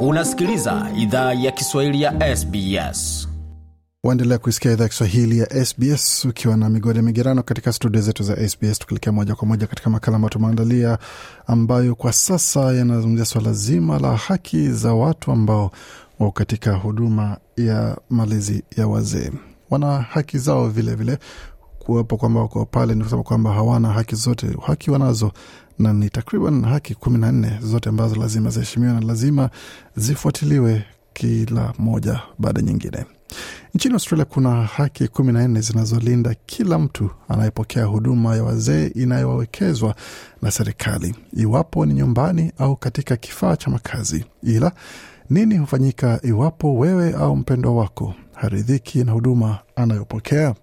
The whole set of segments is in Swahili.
Unasikiliza idhaa ya Kiswahili ya SBS. Waendelea kuisikia idhaa ya Kiswahili ya SBS ukiwa na migode migerano katika studio zetu za SBS, tukielekea moja kwa moja katika makala ambayo tumeandalia, ambayo kwa sasa yanazungumzia swala zima la haki za watu ambao wako katika huduma ya malezi ya wazee. Wana haki zao vilevile, kuwepo kwamba wako pale ni kusema kwamba hawana haki zote. Haki wanazo na ni takriban haki kumi na nne zote ambazo lazima ziheshimiwe na lazima zifuatiliwe kila moja baada nyingine. Nchini Australia kuna haki kumi na nne zinazolinda kila mtu anayepokea huduma ya wazee inayowekezwa na serikali, iwapo ni nyumbani au katika kifaa cha makazi. Ila nini hufanyika iwapo wewe au mpendwa wako haridhiki na huduma anayopokea?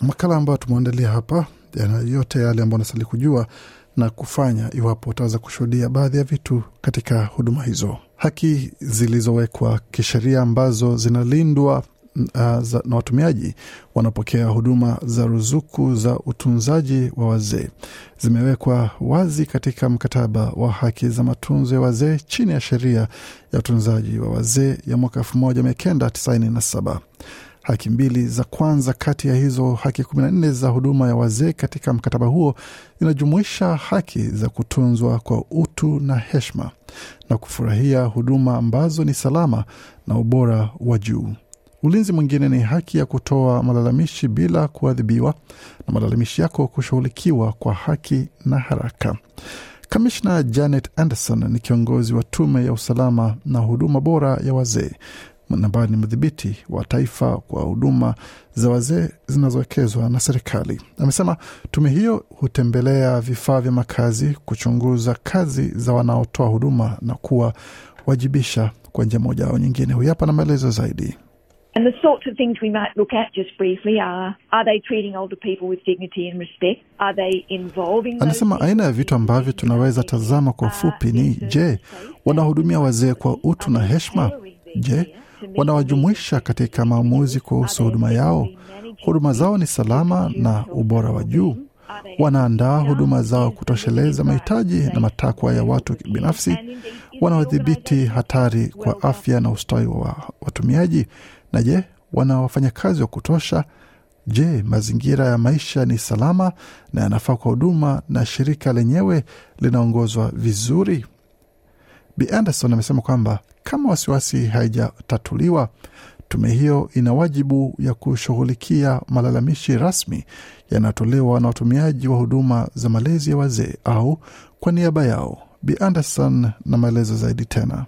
Makala ambayo tumeandalia hapa yana yote yale ambayo unastahili kujua na kufanya iwapo utaweza kushuhudia baadhi ya vitu katika huduma hizo. Haki zilizowekwa kisheria ambazo zinalindwa uh, za, na watumiaji wanapokea huduma za ruzuku za utunzaji wa wazee zimewekwa wazi katika mkataba wa haki za matunzo ya wazee chini ya sheria ya utunzaji wa wazee ya mwaka 1997. Haki mbili za kwanza kati ya hizo haki kumi na nne za huduma ya wazee katika mkataba huo zinajumuisha haki za kutunzwa kwa utu na heshima na kufurahia huduma ambazo ni salama na ubora wa juu. Ulinzi mwingine ni haki ya kutoa malalamishi bila kuadhibiwa na malalamishi yako kushughulikiwa kwa haki na haraka. Kamishna Janet Anderson ni kiongozi wa tume ya usalama na huduma bora ya wazee ambaye ni mdhibiti wa taifa kwa huduma za wazee zinazowekezwa na serikali. Amesema tume hiyo hutembelea vifaa vya makazi, kuchunguza kazi za wanaotoa huduma na kuwawajibisha kwa njia moja au nyingine. Huyu hapa na maelezo zaidi. And the sorts of things we might look at just briefly are are they treating older people with dignity and respect? Are they involving Anasema aina ya vitu ambavyo tunaweza tazama kwa ufupi ni je, wanahudumia wazee kwa utu na heshima? Je, wanawajumuisha katika maamuzi kuhusu huduma yao? Huduma zao ni salama na ubora wa juu? Wanaandaa huduma zao kutosheleza mahitaji na matakwa ya watu binafsi? Wanaodhibiti hatari kwa afya na ustawi wa watumiaji? Na je, wana wafanyakazi wa kutosha? Je, mazingira ya maisha ni salama na yanafaa kwa huduma na shirika lenyewe linaongozwa vizuri? Bi Anderson amesema kwamba kama wasiwasi haijatatuliwa, tume hiyo ina wajibu ya kushughulikia malalamishi rasmi yanayotolewa na watumiaji wa huduma za malezi ya wazee au kwa niaba yao. Bi Anderson na maelezo zaidi tena.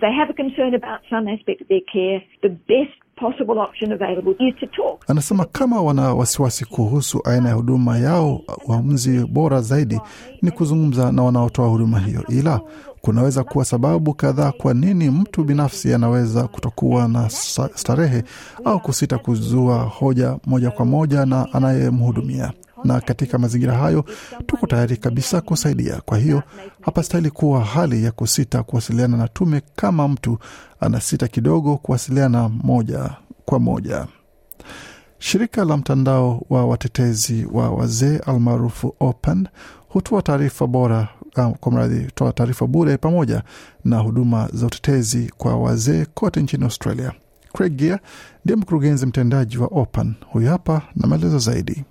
They have a concern about some aspect of their care, the best possible option available is to talk. Anasema kama wana wasiwasi kuhusu aina ya huduma yao, uamuzi bora zaidi ni kuzungumza na wanaotoa huduma hiyo, ila kunaweza kuwa sababu kadhaa kwa nini mtu binafsi anaweza kutokuwa na starehe au kusita kuzua hoja moja kwa moja na anayemhudumia na katika mazingira hayo tuko tayari kabisa kusaidia. Kwa hiyo hapastahili kuwa hali ya kusita kuwasiliana na tume kama mtu anasita kidogo kuwasiliana moja kwa moja. Shirika la mtandao wa watetezi wa wazee almaarufu Open hutoa taarifa bora uh, kwa mradhi toa taarifa bure pamoja na huduma za utetezi kwa wazee kote nchini Australia. Craig Gear ndiye mkurugenzi mtendaji wa Open. Huyu hapa na maelezo zaidi.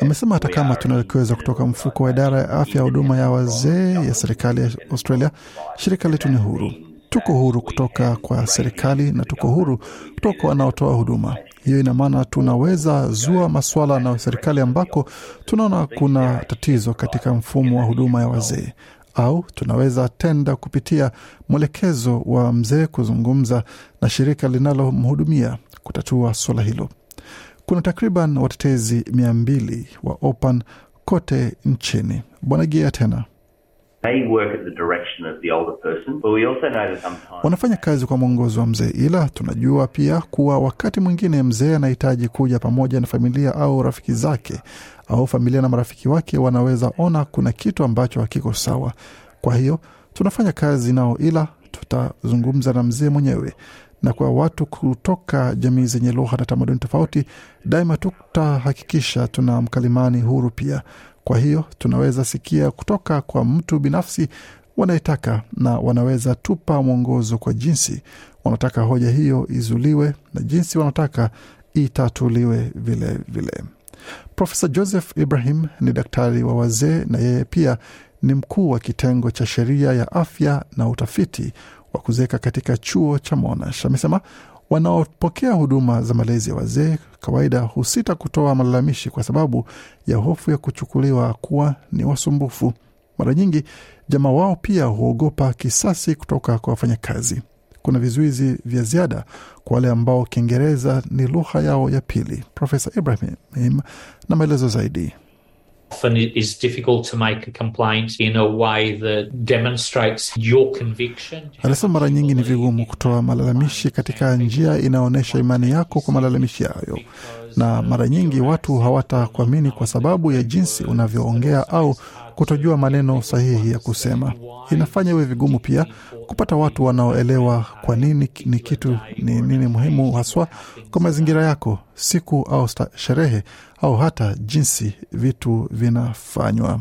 Amesema hata kama are kutoka mfuko wa idara ya afya ya huduma ya wazee ya serikali ya Australia, shirika letu ni huru. Tuko huru kutoka kwa serikali na tuko huru kutoka kwa wanaotoa huduma. Hiyo ina maana tunaweza zua maswala na serikali ambako tunaona kuna tatizo katika mfumo wa huduma ya wazee au tunaweza tenda kupitia mwelekezo wa mzee kuzungumza na shirika linalomhudumia kutatua suala hilo. Kuna takriban watetezi mia mbili wa Open kote nchini. Bwana Gia tena wanafanya kazi kwa mwongozo wa mzee, ila tunajua pia kuwa wakati mwingine mzee anahitaji kuja pamoja na familia au rafiki zake, au familia na marafiki wake wanaweza ona kuna kitu ambacho hakiko sawa. Kwa hiyo tunafanya kazi nao, ila tutazungumza na mzee mwenyewe na kwa watu kutoka jamii zenye lugha na tamaduni tofauti, daima tutahakikisha tuna mkalimani huru pia Kwa hiyo tunaweza sikia kutoka kwa mtu binafsi wanayetaka na wanaweza tupa mwongozo kwa jinsi wanataka hoja hiyo izuliwe na jinsi wanataka itatuliwe vile vile. Profesa Joseph Ibrahim ni daktari wa wazee na yeye pia ni mkuu wa kitengo cha sheria ya afya na utafiti wa kuzeeka katika chuo cha Monash. Amesema wanaopokea huduma za malezi ya wazee kawaida husita kutoa malalamishi kwa sababu ya hofu ya kuchukuliwa kuwa ni wasumbufu. Mara nyingi jamaa wao pia huogopa kisasi kutoka kwa wafanyakazi. Kuna vizuizi vya ziada kwa wale ambao Kiingereza ni lugha yao ya pili. Profesa Ibrahim na maelezo zaidi. Often it is difficult to make a complaint in a way that demonstrates your conviction. Anasema mara nyingi ni vigumu kutoa malalamishi katika njia inayoonyesha imani yako kwa malalamishi hayo, na mara nyingi watu hawatakuamini kwa sababu ya jinsi unavyoongea au kutojua maneno sahihi ya kusema. Inafanya iwe vigumu pia kupata watu wanaoelewa kwa nini ni kitu ni nini muhimu haswa kwa mazingira yako, siku au sherehe au hata jinsi vitu vinafanywa.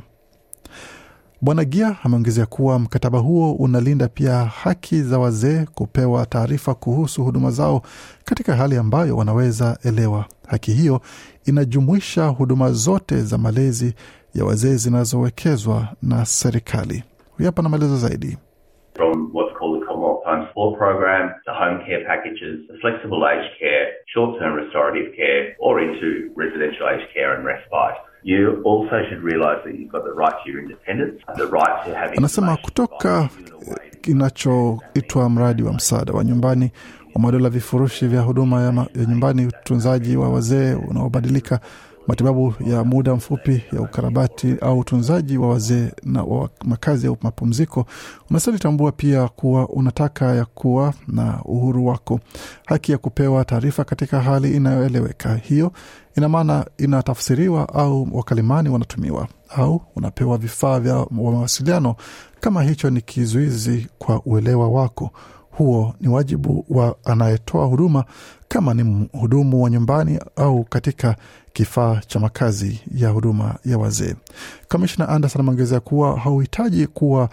Bwana Gia ameongezea kuwa mkataba huo unalinda pia haki za wazee kupewa taarifa kuhusu huduma zao katika hali ambayo wanaweza elewa. Haki hiyo inajumuisha huduma zote za malezi ya wazee zinazowekezwa na serikali. Huyu hapa na maelezo zaidi. from what's called the Commonwealth Home Support Program to home care packages, to flexible aged care, short-term restorative care, or into residential aged care and respite. You also should realise that you've got the right to your independence, the right to have Anasema kutoka kinachoitwa mradi wa msaada wa nyumbani wa madola, vifurushi vya huduma ya, ma, ya nyumbani, utunzaji wa wazee unaobadilika, matibabu ya muda mfupi ya ukarabati au utunzaji wa wazee na wa makazi ya mapumziko. Unastahili tambua pia kuwa unataka ya kuwa na uhuru wako, haki ya kupewa taarifa katika hali inayoeleweka. Hiyo ina maana inatafsiriwa au wakalimani wanatumiwa au unapewa vifaa vya mawasiliano kama hicho ni kizuizi kwa uelewa wako. Huo ni wajibu wa anayetoa huduma, kama ni mhudumu wa nyumbani au katika kifaa cha makazi ya huduma ya wazee. Kamishna Anderson ameongezea kuwa hauhitaji kuwa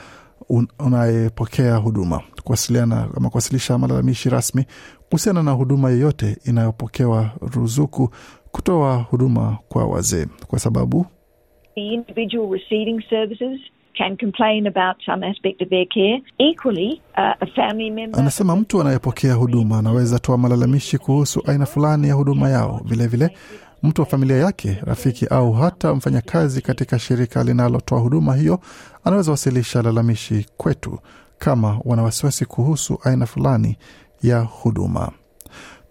unayepokea huduma. Kuwasiliana ama kuwasilisha malalamishi rasmi kuhusiana na huduma yoyote inayopokewa ruzuku kutoa huduma kwa wazee, kwa sababu? The individual receiving services can complain about some aspect of their care. Equally, uh, a family member. Anasema mtu anayepokea huduma anaweza toa malalamishi kuhusu aina fulani ya huduma yao. Vilevile vile, mtu wa familia yake, rafiki au hata mfanyakazi katika shirika linalotoa huduma hiyo anaweza wasilisha lalamishi kwetu kama wana wasiwasi kuhusu aina fulani ya huduma.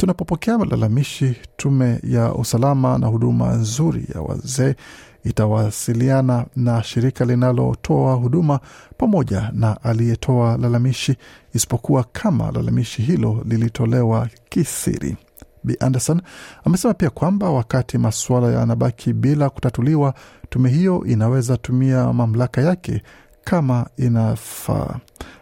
Tunapopokea malalamishi, tume ya usalama na huduma nzuri ya wazee itawasiliana na shirika linalotoa huduma pamoja na aliyetoa lalamishi, isipokuwa kama lalamishi hilo lilitolewa kisiri. B Anderson amesema pia kwamba wakati masuala yanabaki bila kutatuliwa, tume hiyo inaweza tumia mamlaka yake kama inafaa.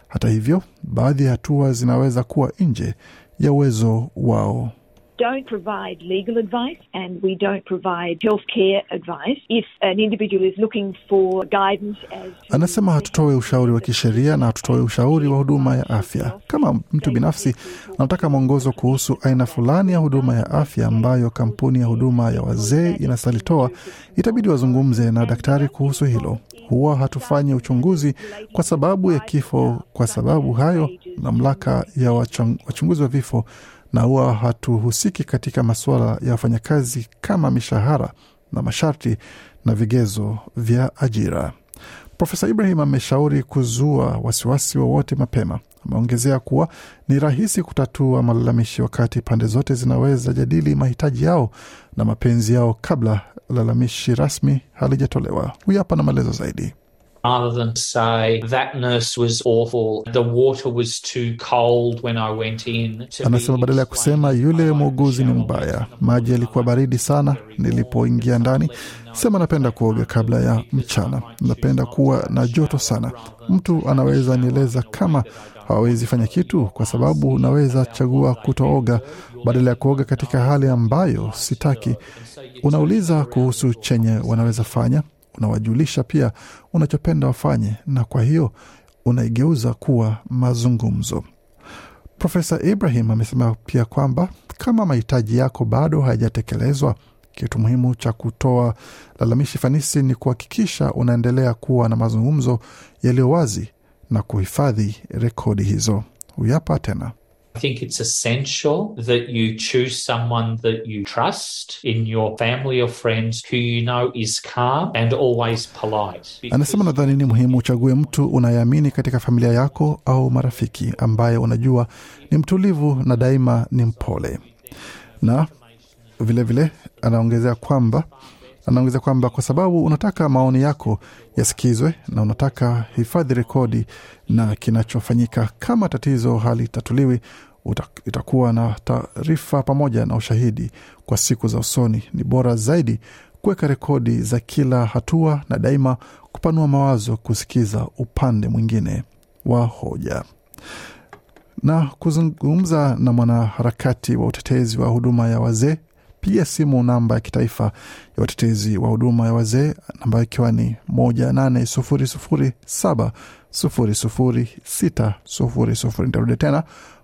Hata hivyo, baadhi ya hatua zinaweza kuwa nje ya uwezo wao. don't provide legal advice and we don't provide healthcare advice. If an individual is looking for guidance as to Anasema hatutoe ushauri wa kisheria na hatutoe ushauri wa huduma ya afya. Kama mtu binafsi anataka mwongozo kuhusu aina fulani ya huduma ya afya ambayo kampuni ya huduma ya wazee inasalitoa, itabidi wazungumze na daktari kuhusu hilo. Huwa hatufanyi uchunguzi kwa sababu ya kifo, kwa sababu hayo mamlaka ya wachunguzi wa vifo, na huwa hatuhusiki katika masuala ya wafanyakazi kama mishahara na masharti na vigezo vya ajira. Profesa Ibrahim ameshauri kuzua wasiwasi wowote mapema. Ameongezea kuwa ni rahisi kutatua malalamishi wakati pande zote zinaweza jadili mahitaji yao na mapenzi yao kabla lalamishi rasmi halijatolewa. Huyu hapa na maelezo zaidi. Rather than say that nurse was awful, the water was too cold when I went in. Anasema badala ya kusema yule muuguzi ni mbaya, maji yalikuwa baridi sana nilipoingia ndani, sema napenda kuoga kabla ya mchana, napenda kuwa na joto sana. Mtu anaweza nieleza kama hawawezi fanya kitu, kwa sababu unaweza chagua kutooga badala ya kuoga katika hali ambayo sitaki. Unauliza kuhusu chenye wanaweza fanya, unawajulisha pia unachopenda wafanye, na kwa hiyo unaigeuza kuwa mazungumzo. Profesa Ibrahim amesema pia kwamba kama mahitaji yako bado hayajatekelezwa, kitu muhimu cha kutoa lalamishi fanisi ni kuhakikisha unaendelea kuwa na mazungumzo yaliyo wazi na kuhifadhi rekodi hizo. Huyu hapa tena. I think it's essential that you choose someone that you trust in your family or friends who you know is calm and always polite. Anasema nadhani ni muhimu uchague mtu unayeamini katika familia yako au marafiki ambaye unajua ni mtulivu na daima ni mpole, na vilevile anaongezea kwamba anaongezea kwamba kwa sababu unataka maoni yako yasikizwe na unataka hifadhi rekodi na kinachofanyika. Kama tatizo halitatuliwi, itakuwa na taarifa pamoja na ushahidi kwa siku za usoni. Ni bora zaidi kuweka rekodi za kila hatua na daima kupanua mawazo, kusikiza upande mwingine wa hoja na kuzungumza na mwanaharakati wa utetezi wa huduma ya wazee piga simu namba ya kitaifa ya watetezi wa huduma ya wazee namba ikiwa ni moja nane sufuri sufuri saba sufuri sufuri sita sufuri sufuri. Nitarudia tena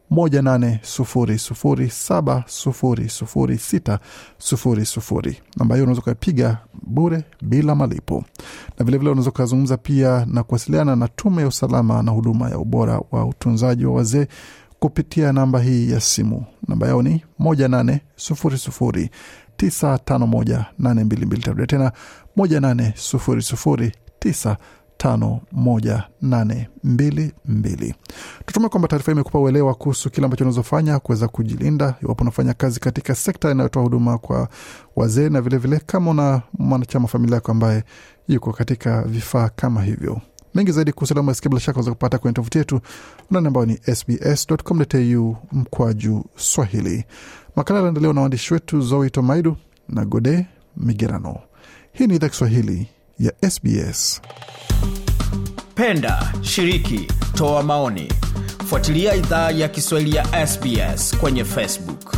moja nane sufuri sufuri saba sufuri sufuri sita sufuri sufuri. Namba hiyo unaweza ukapiga bure bila malipo, na vilevile unaweza ukazungumza pia na kuwasiliana na Tume ya Usalama na Huduma ya Ubora wa Utunzaji wa Wazee kupitia namba hii ya simu. Namba yao ni moja nane sufuri sufuri tisa tano moja nane mbili mbili. Tarudia tena moja nane sufuri sufuri tisa tano moja nane mbili mbili. Tutume kwamba taarifa hii imekupa uelewa kuhusu kile ambacho unazofanya kuweza kujilinda iwapo unafanya kazi katika sekta inayotoa huduma kwa wazee, na vilevile vile, kama una mwanachama familia yako ambaye yuko katika vifaa kama hivyo mengi zaidi kuhusu alama ya bila shaka waweza kupata kwenye tovuti yetu unani ambayo ni sbs.com.au mkwaju Swahili. Makala yaliandaliwa na waandishi wetu Zoe Tomaidu na Gode Migerano. Hii ni idhaa Kiswahili ya SBS. Penda, shiriki, toa maoni, fuatilia idhaa ya Kiswahili ya SBS kwenye Facebook.